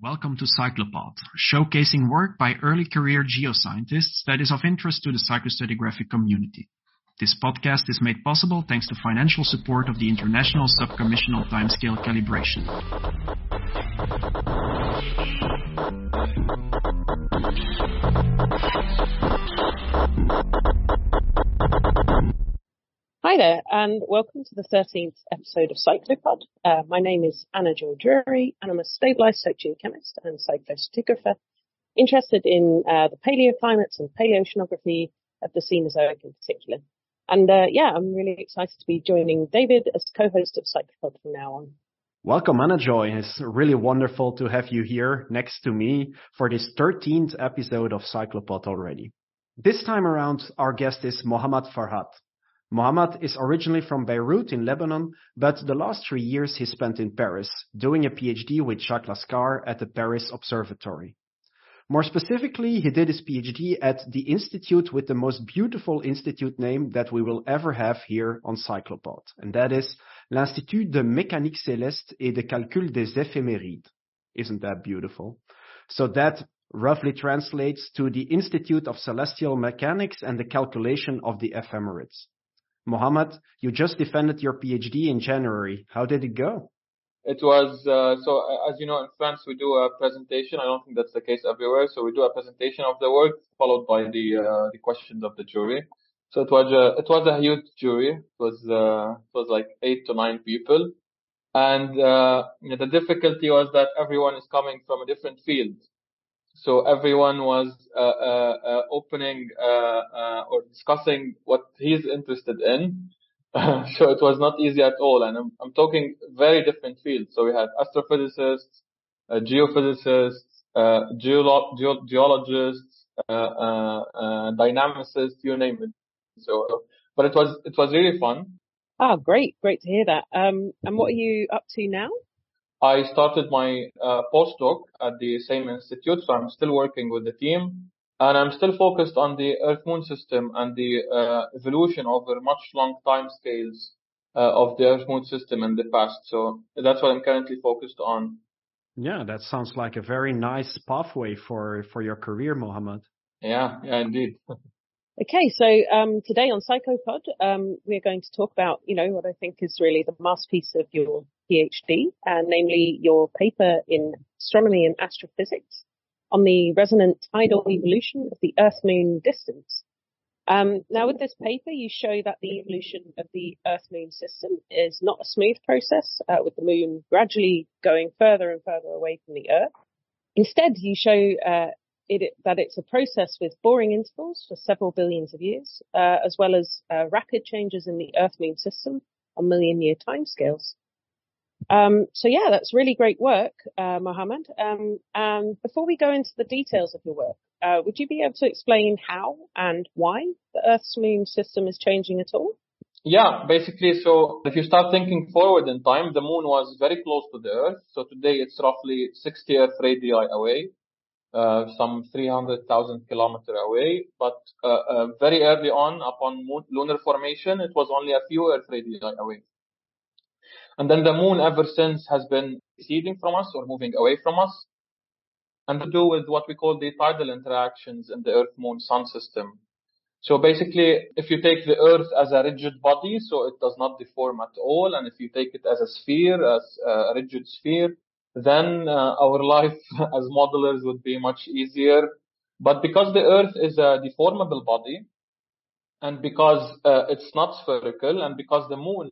Welcome to Cyclopod, showcasing work by early career geoscientists that is of interest to the cyclostratigraphic community. This podcast is made possible thanks to financial support of the International Subcommission on Timescale Calibration. Hi there, and welcome to the 13th episode of Cyclopod. Uh, my name is Anna Joy Drury, and I'm a stable isotope geochemist and cyclostratigrapher interested in uh, the paleoclimates and paleoceanography of the Cenozoic in particular. And uh, yeah, I'm really excited to be joining David as co-host of Cyclopod from now on. Welcome, Anna Joy. It's really wonderful to have you here next to me for this 13th episode of Cyclopod already. This time around, our guest is Mohammad Farhat. Mohammad is originally from Beirut in Lebanon, but the last three years he spent in Paris, doing a PhD with Jacques Laskar at the Paris Observatory. More specifically, he did his PhD at the institute with the most beautiful institute name that we will ever have here on Cyclopod, and that is l'Institut de Mécanique Céleste et de Calcul des Éphémérides. Isn't that beautiful? So that roughly translates to the Institute of Celestial Mechanics and the Calculation of the Ephemerides. Mohammed, you just defended your PhD in January. How did it go? It was uh, so as you know in France we do a presentation. I don't think that's the case everywhere. So we do a presentation of the work followed by the uh, the questions of the jury. So it was a it was a huge jury. It was uh, it was like eight to nine people, and uh, you know, the difficulty was that everyone is coming from a different field. So everyone was uh, uh, uh opening uh, or discussing what he's interested in. so it was not easy at all. And I'm, I'm talking very different fields. So we had astrophysicists, geophysicists, geolo- ge- geologists, dynamicists, you name it. So, but it was it was really fun. Oh, great, great to hear that. Um, and what are you up to now? I started my uh, postdoc at the same institute, so I'm still working with the team, and I'm still focused on the Earth-Moon system and the uh, evolution over much long time scales uh, of the Earth-Moon system in the past. So that's what I'm currently focused on. Yeah, that sounds like a very nice pathway for for your career, Mohammed. Yeah, yeah, indeed. Okay, so um, today on Cyclopod, um, we're going to talk about, you know, what I think is really the masterpiece of your PhD, uh, namely your paper in astronomy and astrophysics on the resonant tidal evolution of the Earth-Moon distance. Um, now, with this paper, you show that the evolution of the Earth-Moon system is not a smooth process, uh, with the Moon gradually going further and further away from the Earth. Instead, you show uh, it, that it's a process with boring intervals for several billions of years, uh, as well as uh, rapid changes in the Earth-Moon system on million-year timescales. Um, so yeah, that's really great work, uh, Mohammed. Um, and before we go into the details of your work, uh, would you be able to explain how and why the Earth's moon system is changing at all? Yeah, basically, so if you start thinking forward in time, the moon was very close to the Earth. So today it's roughly 60 Earth radii away some 300,000 kilometer away. But uh, uh, very early on, upon moon, lunar formation, it was only a few Earth radii away. And then the moon ever since has been receding from us or moving away from us. And to do with what we call the tidal interactions in the Earth, Moon, Sun system. So basically, if you take the Earth as a rigid body, so it does not deform at all, and if you take it as a sphere, as a rigid sphere, then uh, our life as modelers would be much easier. But because the Earth is a deformable body, and because uh, it's not spherical, and because the Moon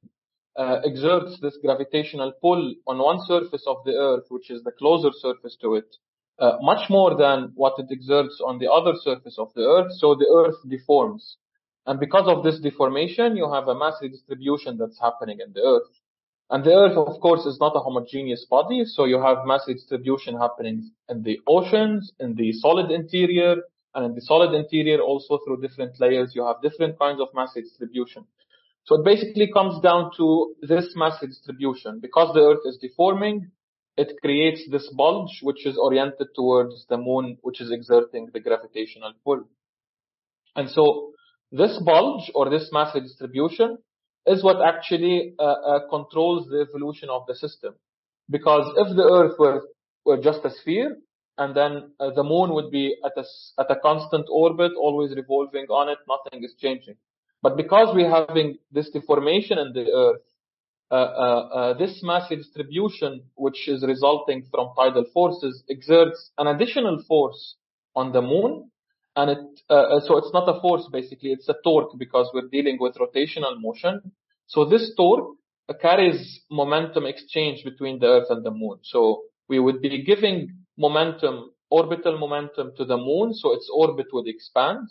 uh, exerts this gravitational pull on one surface of the Earth, which is the closer surface to it, uh, much more than what it exerts on the other surface of the Earth, so the Earth deforms. And because of this deformation, you have a mass redistribution that's happening in the Earth. And the Earth, of course, is not a homogeneous body, so you have mass distribution happening in the oceans, in the solid interior, and in the solid interior also through different layers, you have different kinds of mass distribution. So it basically comes down to this mass distribution. Because the Earth is deforming, it creates this bulge which is oriented towards the moon, which is exerting the gravitational pull. And so this bulge or this mass distribution is what actually uh, uh, controls the evolution of the system. Because if the Earth were were just a sphere, and then uh, the moon would be at a, at a constant orbit, always revolving on it, nothing is changing. But because we're having this deformation in the Earth, uh, uh, uh, this massive distribution, which is resulting from tidal forces, exerts an additional force on the moon. And it, uh, uh, so it's not a force basically, it's a torque because we're dealing with rotational motion. So this torque carries momentum exchange between the Earth and the moon. So we would be giving momentum, orbital momentum to the moon, so its orbit would expand.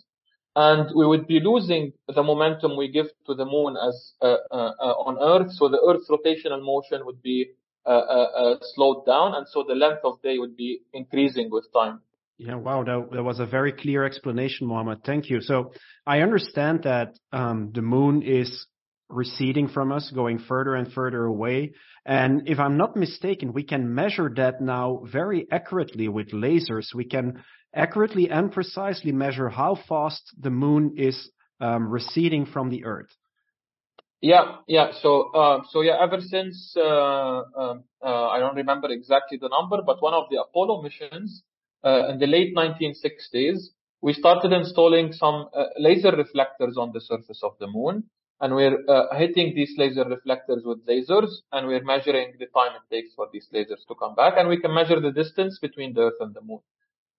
And we would be losing the momentum we give to the moon as uh, uh, uh on Earth, so the Earth's rotational motion would be uh, uh, slowed down, and so the length of day would be increasing with time. Yeah, wow, that, that was a very clear explanation, Mohammed. Thank you. So I understand that um, the moon is receding from us, going further and further away. And if I'm not mistaken, we can measure that now very accurately with lasers. We can accurately and precisely measure how fast the moon is um, receding from the Earth. Yeah, yeah. So, uh, so yeah. Ever since uh, um, uh, I don't remember exactly the number, but one of the Apollo missions uh, in the late 1960s, we started installing some uh, laser reflectors on the surface of the moon and we're uh, hitting these laser reflectors with lasers and we're measuring the time it takes for these lasers to come back and we can measure the distance between the earth and the moon.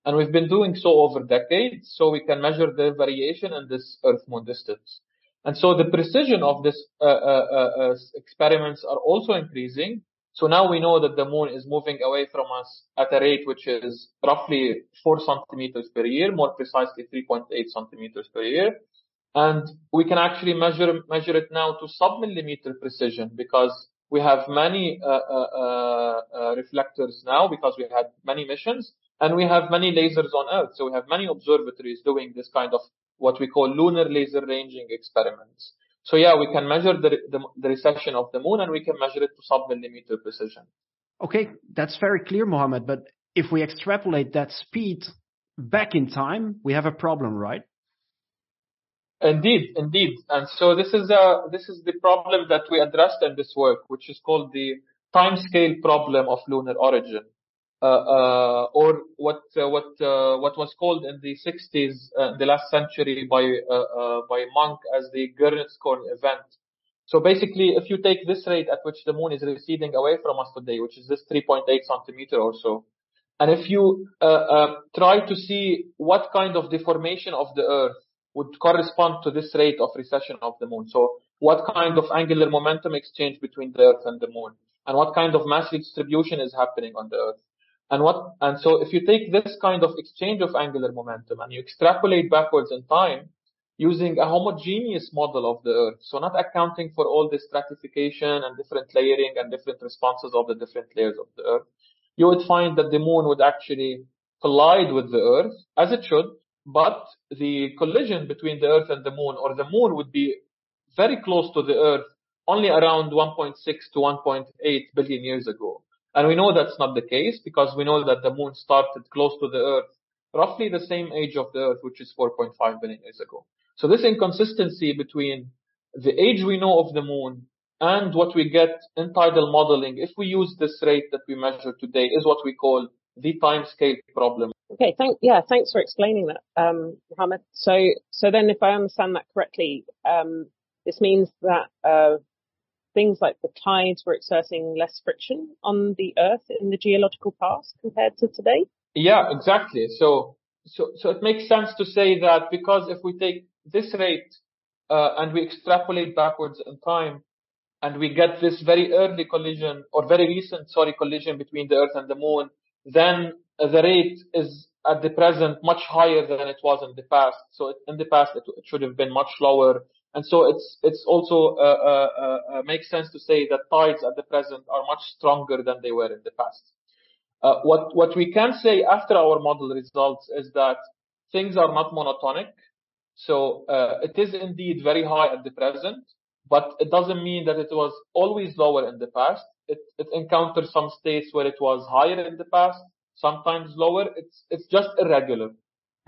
And we've been doing so over decades so we can measure the variation in this earth moon distance. And so the precision of this uh, uh, uh, uh experiments are also increasing so now we know that the moon is moving away from us at a rate which is roughly 4 centimeters per year more precisely 3.8 centimeters per year and we can actually measure, measure it now to sub-millimeter precision because we have many uh, uh, uh, uh, reflectors now because we had many missions and we have many lasers on Earth. So we have many observatories doing this kind of what we call lunar laser ranging experiments. So yeah, we can measure the, the, the recession of the moon and we can measure it to sub-millimeter precision. Okay, that's very clear, Mohammed. But if we extrapolate that speed back in time, we have a problem, right? Indeed, indeed. And so this is uh, this is the problem that we addressed in this work, which is called the timescale problem of lunar origin, or what uh, what uh, what was called in the 60s, uh, the last century, by by Munk as the Gerstenkorn event. So basically, if you take this rate at which the moon is receding away from us today, which is this 3.8 centimeter or so, and if you try to see what kind of deformation of the Earth would correspond to this rate of recession of the moon. So what kind of angular momentum exchange between the Earth and the moon? And what kind of mass distribution is happening on the Earth? And what, and so if you take this kind of exchange of angular momentum and you extrapolate backwards in time using a homogeneous model of the Earth, so not accounting for all the stratification and different layering and different responses of the different layers of the Earth, you would find that the moon would actually collide with the Earth as it should, but the collision between the Earth and the Moon, or the Moon would be very close to the Earth only around 1.6 to 1.8 billion years ago. And we know that's not the case because we know that the Moon started close to the Earth, roughly the same age of the Earth, which is 4.5 billion years ago. So this inconsistency between the age we know of the Moon and what we get in tidal modeling, if we use this rate that we measure today, is what we call the time scale problem. Okay, thank yeah, thanks for explaining that, um, Mohammed. So so then, if I understand that correctly, um, this means that uh, things like the tides were exerting less friction on the Earth in the geological past compared to today. Yeah, exactly. So so so it makes sense to say that because if we take this rate uh, and we extrapolate backwards in time, and we get this very early collision or very recent, sorry, collision between the Earth and the Moon then the rate is at the present much higher than it was in the past. So in the past, it, it should have been much lower. And so it's, it's also, uh, uh, uh, makes sense to say that tides at the present are much stronger than they were in the past. Uh, what, what we can say after our model results is that things are not monotonic. So, uh, it is indeed very high at the present, but it doesn't mean that it was always lower in the past it, it encounters some states where it was higher in the past, sometimes lower. It's, it's just irregular.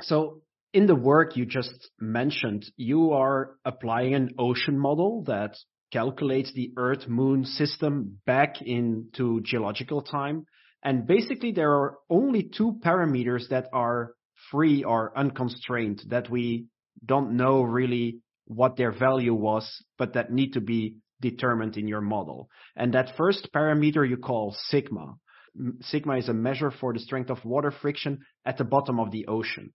So in the work you just mentioned, you are applying an ocean model that calculates the Earth Moon system back into geological time. And basically, there are only two parameters that are free or unconstrained that we don't know really what their value was, but that need to be determined in your model. And that first parameter you call sigma. Sigma is a measure for the strength of water friction at the bottom of the ocean.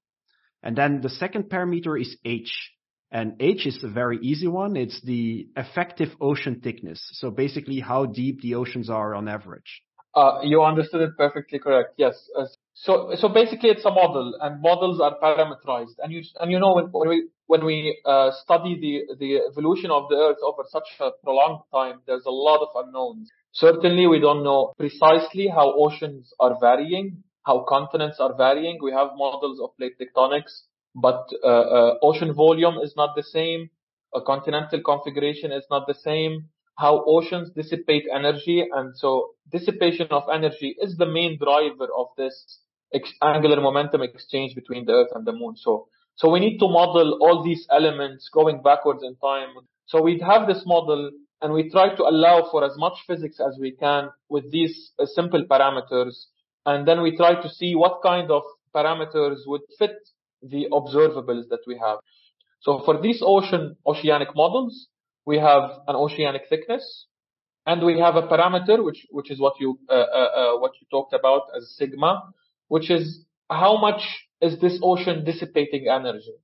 And then the second parameter is H. And H is a very easy one. It's the effective ocean thickness. So basically how deep the oceans are on average. Uh, you understood it perfectly correct. Yes. Uh, so, so basically it's a model and models are parameterized. And you, and you know, when, when we, when we, uh, study the, the evolution of the earth over such a prolonged time, there's a lot of unknowns. Certainly we don't know precisely how oceans are varying, how continents are varying. We have models of plate tectonics, but, uh, uh, ocean volume is not the same. A continental configuration is not the same how oceans dissipate energy. And so dissipation of energy is the main driver of this ex- angular momentum exchange between the Earth and the Moon. So, so we need to model all these elements going backwards in time. So we have this model and we try to allow for as much physics as we can with these uh, simple parameters. And then we try to see what kind of parameters would fit the observables that we have. So for these ocean oceanic models, we have an oceanic thickness, and we have a parameter which which is what you uh, uh, uh, what you talked about as sigma, which is how much is this ocean dissipating energy,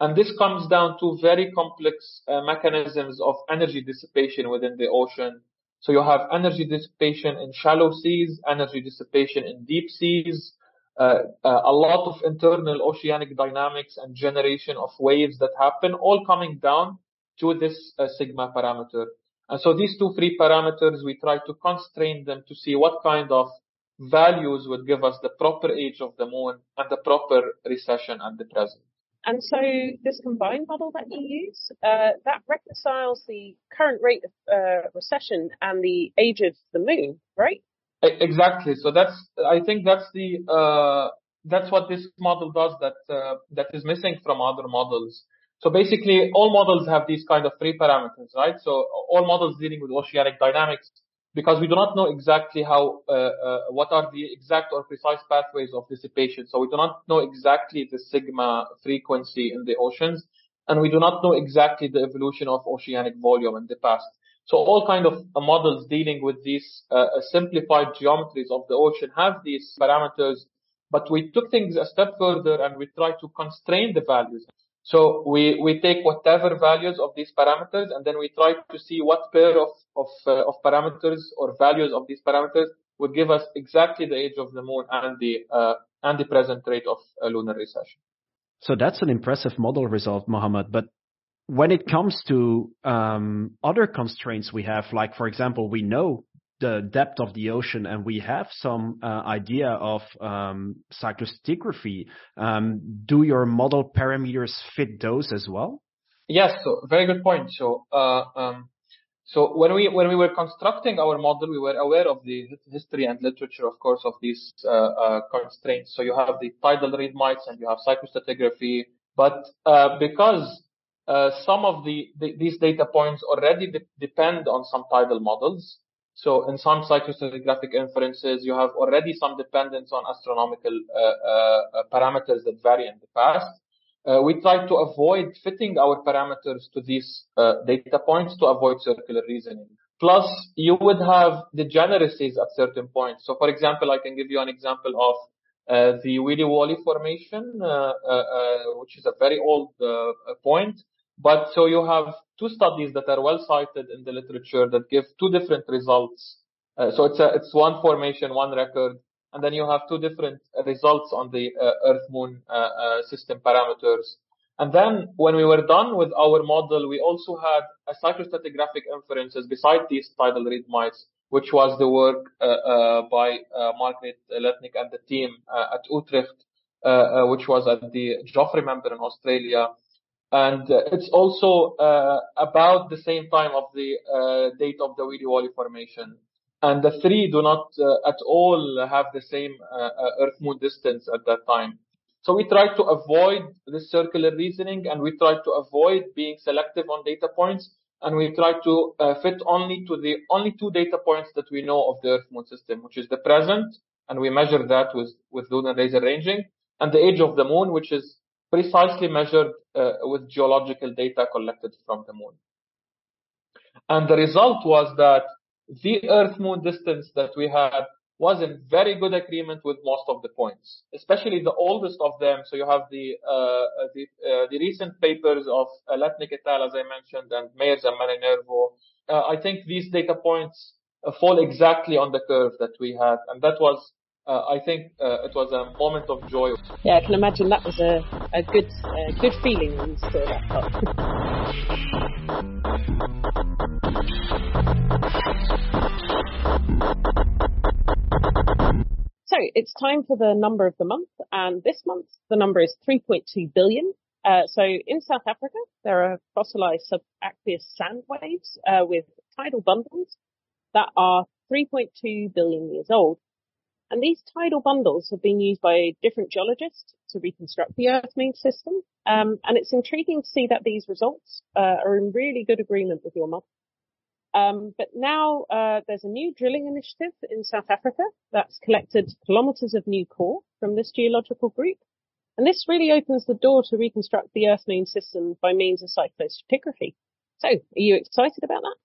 and this comes down to very complex uh, mechanisms of energy dissipation within the ocean. So you have energy dissipation in shallow seas, energy dissipation in deep seas, uh, uh, a lot of internal oceanic dynamics and generation of waves that happen, all coming down to this uh, sigma parameter. And so these two free parameters, we try to constrain them to see what kind of values would give us the proper age of the moon and the proper recession at the present. And so this combined model that you use, uh, that reconciles the current rate of uh, recession and the age of the moon, right? Exactly. So that's, I think that's the, uh, that's what this model does that, uh, that is missing from other models. So basically, all models have these kind of three parameters, right? So all models dealing with oceanic dynamics, because we do not know exactly how, uh, uh, what are the exact or precise pathways of dissipation. So we do not know exactly the sigma frequency in the oceans, and we do not know exactly the evolution of oceanic volume in the past. So all kind of uh, models dealing with these uh, uh, simplified geometries of the ocean have these parameters, but we took things a step further and we tried to constrain the values. So we, we take whatever values of these parameters and then we try to see what pair of, of, uh, of parameters or values of these parameters would give us exactly the age of the moon and the, uh, and the present rate of lunar recession. So that's an impressive model result, Mohammed. But when it comes to um, other constraints we have, like for example, we know the depth of the ocean and we have some uh, idea of um, cyclostratigraphy, um, do your model parameters fit those as well? Yes, so very good point. So, uh, um, so when we when we were constructing our model, we were aware of the history and literature, of course, of these uh, uh constraints. So you have the tidal rhythmites and you have cyclostratigraphy, but uh, because uh, some of the, the, these data points already de- depend on some tidal models. So in some cyclostratigraphic inferences, you have already some dependence on astronomical uh, uh, parameters that vary in the past. Uh, we try to avoid fitting our parameters to these uh, data points to avoid circular reasoning. Plus, you would have degeneracies at certain points. So, for example, I can give you an example of uh, the Weeli Wolli formation, which is a very old point. But so you have two studies that are well cited in the literature that give two different results. Uh, so it's a, it's one formation, one record, and then you have two different results on the uh, Earth Moon uh, uh, system parameters. And then when we were done with our model, we also had a cyclostratigraphic inferences beside these tidal rhythmites, which was the work uh, uh, by Margriet Lantink and the team at Utrecht, which was at the Joffre member in Australia and uh, it's also uh, about the same time of the uh, date of the Weeli Wolli formation. And the three do not at all have the same Earth Moon distance at that time. So we try to avoid this circular reasoning and we try to avoid being selective on data points and we try to uh, fit only to the only two data points that we know of the Earth Moon system, which is the present, and we measure that with, with lunar laser ranging, and the age of the moon, which is precisely measured uh, with geological data collected from the moon. And the result was that the Earth Moon distance that we had was in very good agreement with most of the points, especially the oldest of them. So you have the uh, the, uh, the recent papers of uh, et al., as I mentioned, and Meyers and Malinverno. Uh, I think these data points uh, fall exactly on the curve that we had, and that was. Uh, I think uh, it was a moment of joy. Yeah, I can imagine that was a, a good good feeling when you saw that So it's time for the number of the month, and this month the number is 3.2 billion. Uh, so in South Africa, there are fossilized subaqueous sand waves uh, with tidal bundles that are 3.2 billion years old. And these tidal bundles have been used by different geologists to reconstruct the Earth-Moon system. Um, and it's intriguing to see that these results uh, are in really good agreement with your model. Um, but now uh, there's a new drilling initiative in South Africa that's collected kilometers of new core from this geological group. And this really opens the door to reconstruct the Earth Moon system by means of cyclostratigraphy. So, are you excited about that?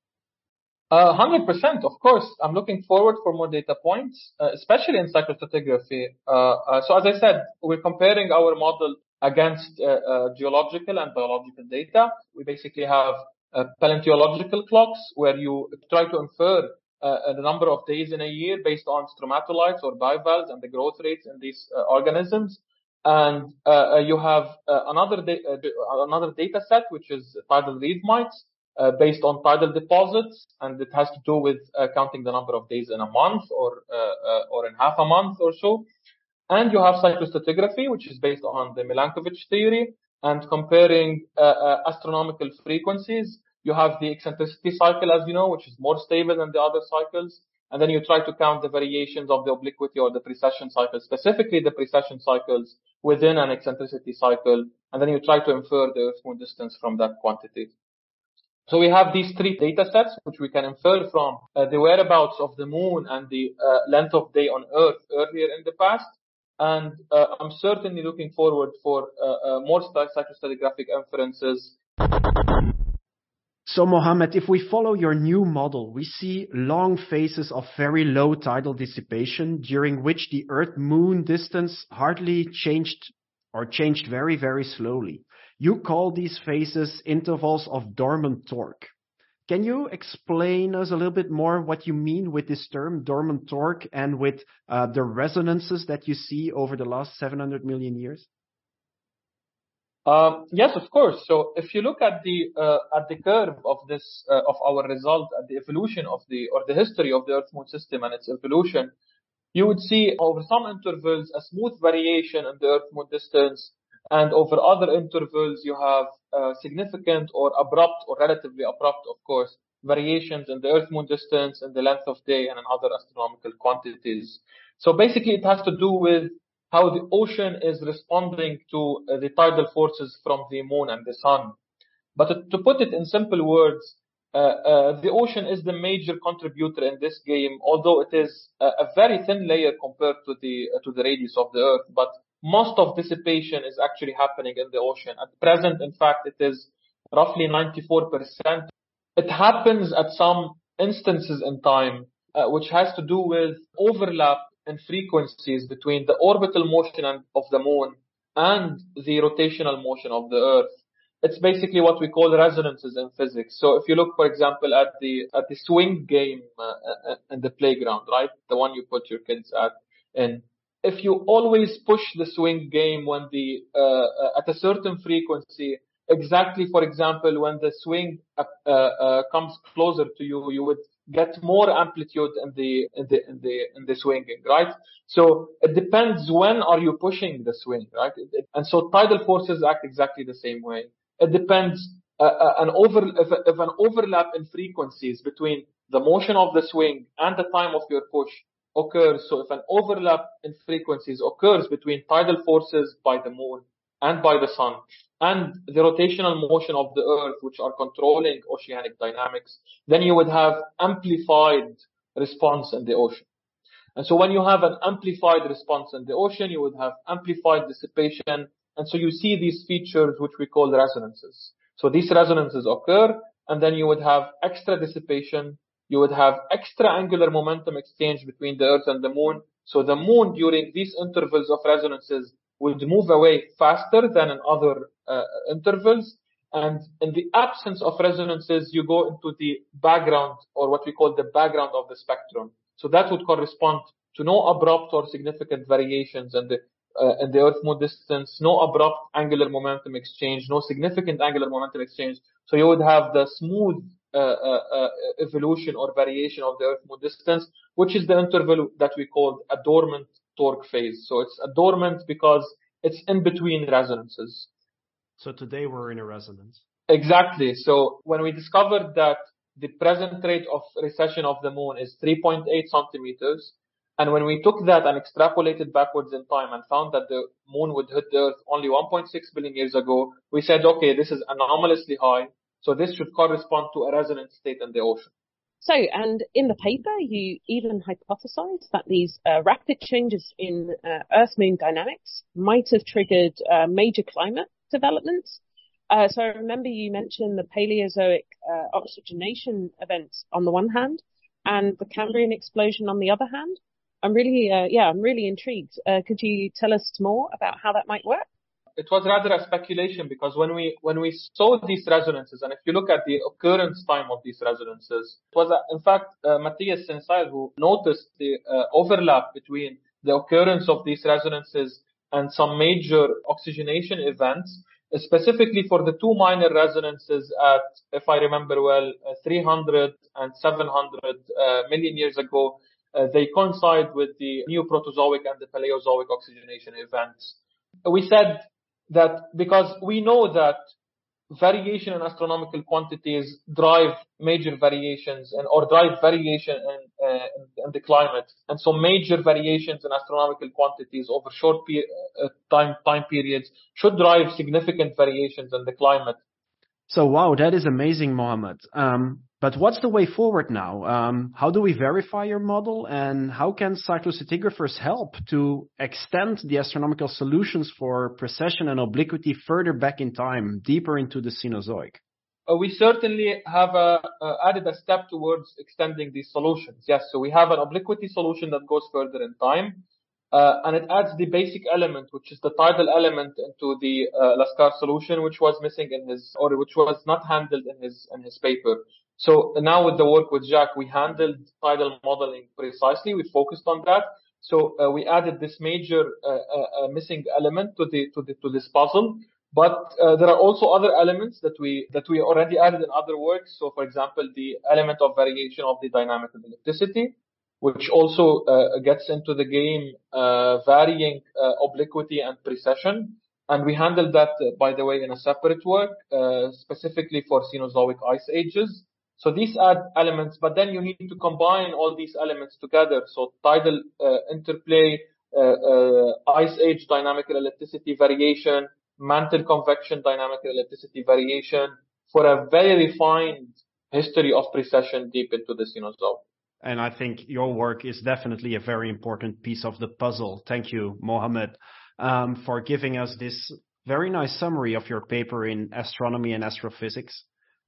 Uh, 100%, of course. I'm looking forward for more data points, uh, especially in cyclostratigraphy. Uh, uh so as I said, we're comparing our model against uh, uh, geological and biological data. We basically have paleontological clocks where you try to infer the number of days in a year based on stromatolites or bivalves and the growth rates in these organisms. And you have another da- another data set which is tidal rhythmites, uh, based on tidal deposits, and it has to do with uh, counting the number of days in a month or uh, or in half a month or so. And you have cyclostratigraphy, which is based on the Milankovitch theory, and comparing astronomical frequencies. You have the eccentricity cycle, as you know, which is more stable than the other cycles. And then you try to count the variations of the obliquity or the precession cycle, specifically the precession cycles within an eccentricity cycle. And then you try to infer the Earth-Moon distance from that quantity. So we have these three data sets, which we can infer from uh, the whereabouts of the moon and the uh, length of day on Earth earlier in the past. And uh, I'm certainly looking forward for uh, uh, more cyclostratigraphic inferences. So Mohammed, if we follow your new model, we see long phases of very low tidal dissipation during which the Earth-Moon distance hardly changed or changed very, very slowly. You call these phases intervals of dormant torque. Can you explain us a little bit more what you mean with this term, dormant torque, and with uh, the resonances that you see over the last 700 million years? Um, yes, of course. So if you look at the uh, at the curve of this uh, of our result at the evolution of the or the history of the Earth Moon system and its evolution, you would see over some intervals a smooth variation in the Earth Moon distance and over other intervals, you have uh, significant or abrupt or relatively abrupt, of course, variations in the Earth-Moon distance and the length of day and in other astronomical quantities. So basically, it has to do with how the ocean is responding to uh, the tidal forces from the moon and the sun. But to, put it in simple words, uh, uh, the ocean is the major contributor in this game, although it is a, a very thin layer compared to the uh, to the radius of the Earth. But most of dissipation is actually happening in the ocean. At present, in fact, it is roughly 94%. It happens at some instances in time, uh, which has to do with overlap in frequencies between the orbital motion of the moon and the rotational motion of the earth. It's basically what we call resonances in physics. So if you look, for example, at the at the swing game uh, uh in the playground, right, the one you put your kids at in, if you always push the swing game when the uh, uh, at a certain frequency, exactly for example when the swing uh, uh, comes closer to you, you would get more amplitude in the in the in the in the swinging, right? So it depends when are you pushing the swing, right? And so tidal forces act exactly the same way. It depends uh, uh, an over if, if an overlap in frequencies between the motion of the swing and the time of your push occurs, so if an overlap in frequencies occurs between tidal forces by the moon and by the sun and the rotational motion of the earth, which are controlling oceanic dynamics, then you would have amplified response in the ocean. And so when you have an amplified response in the ocean, you would have amplified dissipation. And so you see these features, which we call resonances. So these resonances occur, and then you would have extra dissipation. You would have extra angular momentum exchange between the earth and the moon. So the moon during these intervals of resonances would move away faster than in other uh, intervals. And in the absence of resonances, you go into the background or what we call the background of the spectrum. So that would correspond to no abrupt or significant variations in the uh, in the Earth moon distance, no abrupt angular momentum exchange, no significant angular momentum exchange. So you would have the smooth Uh, uh, uh, evolution or variation of the Earth moon distance, which is the interval that we call a dormant torque phase. So it's a dormant because it's in between resonances. So today we're in a resonance. Exactly. So when we discovered that the present rate of recession of the moon is 3.8 centimeters, and when we took that and extrapolated backwards in time and found that the moon would hit the Earth only 1.6 billion years ago, we said, okay, this is anomalously high. So this should correspond to a resonant state in the ocean. So, and in the paper, you even hypothesized that these uh, rapid changes in uh, Earth-Moon dynamics might have triggered uh, major climate developments. Uh, so I remember you mentioned the Paleozoic uh, oxygenation events on the one hand, and the Cambrian explosion on the other hand. I'm really, uh, yeah, I'm really intrigued. could you tell us more about how that might work? It was rather a speculation because when we when we saw these resonances, and if you look at the occurrence time of these resonances, it was uh, in fact uh, Matthias Sinnesael who noticed the uh, overlap between the occurrence of these resonances and some major oxygenation events, specifically for the two minor resonances at, if I remember well, uh, 300 and 700 uh, million years ago. Uh, they coincide with the Neoproterozoic and the Paleozoic oxygenation events. We said that because we know that variation in astronomical quantities drive major variations and or drive variation in, uh, in, the climate. And so major variations in astronomical quantities over short pe- uh, time time periods should drive significant variations in the climate. So wow that is amazing mohammed. Um, but what's the way forward now? Um, how do we verify your model, and how can cyclostratigraphers help to extend the astronomical solutions for precession and obliquity further back in time, deeper into the Cenozoic? Uh, we certainly have uh, uh, added a step towards extending these solutions. Yes, so we have an obliquity solution that goes further in time, uh, and it adds the basic element, which is the tidal element, into the uh, Laskar solution, which was missing in his, or which was not handled in his in his paper. So now with the work with Jacques, we handled tidal modeling precisely. We focused on that. So uh, we added this major uh, uh, uh missing element to the to the to this puzzle. But uh, there are also other elements that we that we already added in other works. So, for example, the element of variation of the dynamical ellipticity, which also uh, gets into the game, varying obliquity and precession. And we handled that, by the way, in a separate work, specifically for Cenozoic ice ages. So these are elements, but then you need to combine all these elements together. So tidal uh, interplay, uh, uh, ice age dynamic ellipticity variation, mantle convection dynamic ellipticity variation for a very refined history of precession deep into the Cenozoic. And I think your work is definitely a very important piece of the puzzle. Thank you, Mohammed, um, for giving us this very nice summary of your paper in astronomy and astrophysics.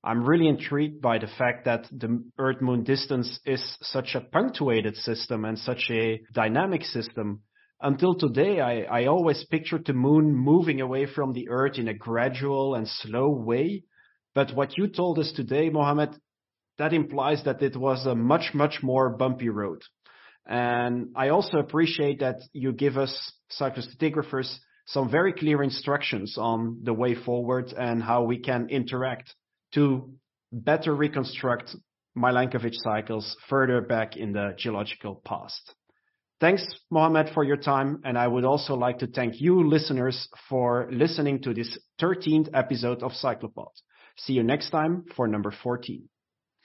I'm really intrigued by the fact that the Earth Moon distance is such a punctuated system and such a dynamic system. Until today, I, I always pictured the moon moving away from the Earth in a gradual and slow way. But what you told us today, Mohammed, that implies that it was a much, much more bumpy road. And I also appreciate that you give us cyclostratigraphers some very clear instructions on the way forward and how we can interact to better reconstruct Milankovitch cycles further back in the geological past. Thanks, Mohammed, for your time, and I would also like to thank you listeners for listening to this 13th episode of Cyclopod. See you next time for number 14.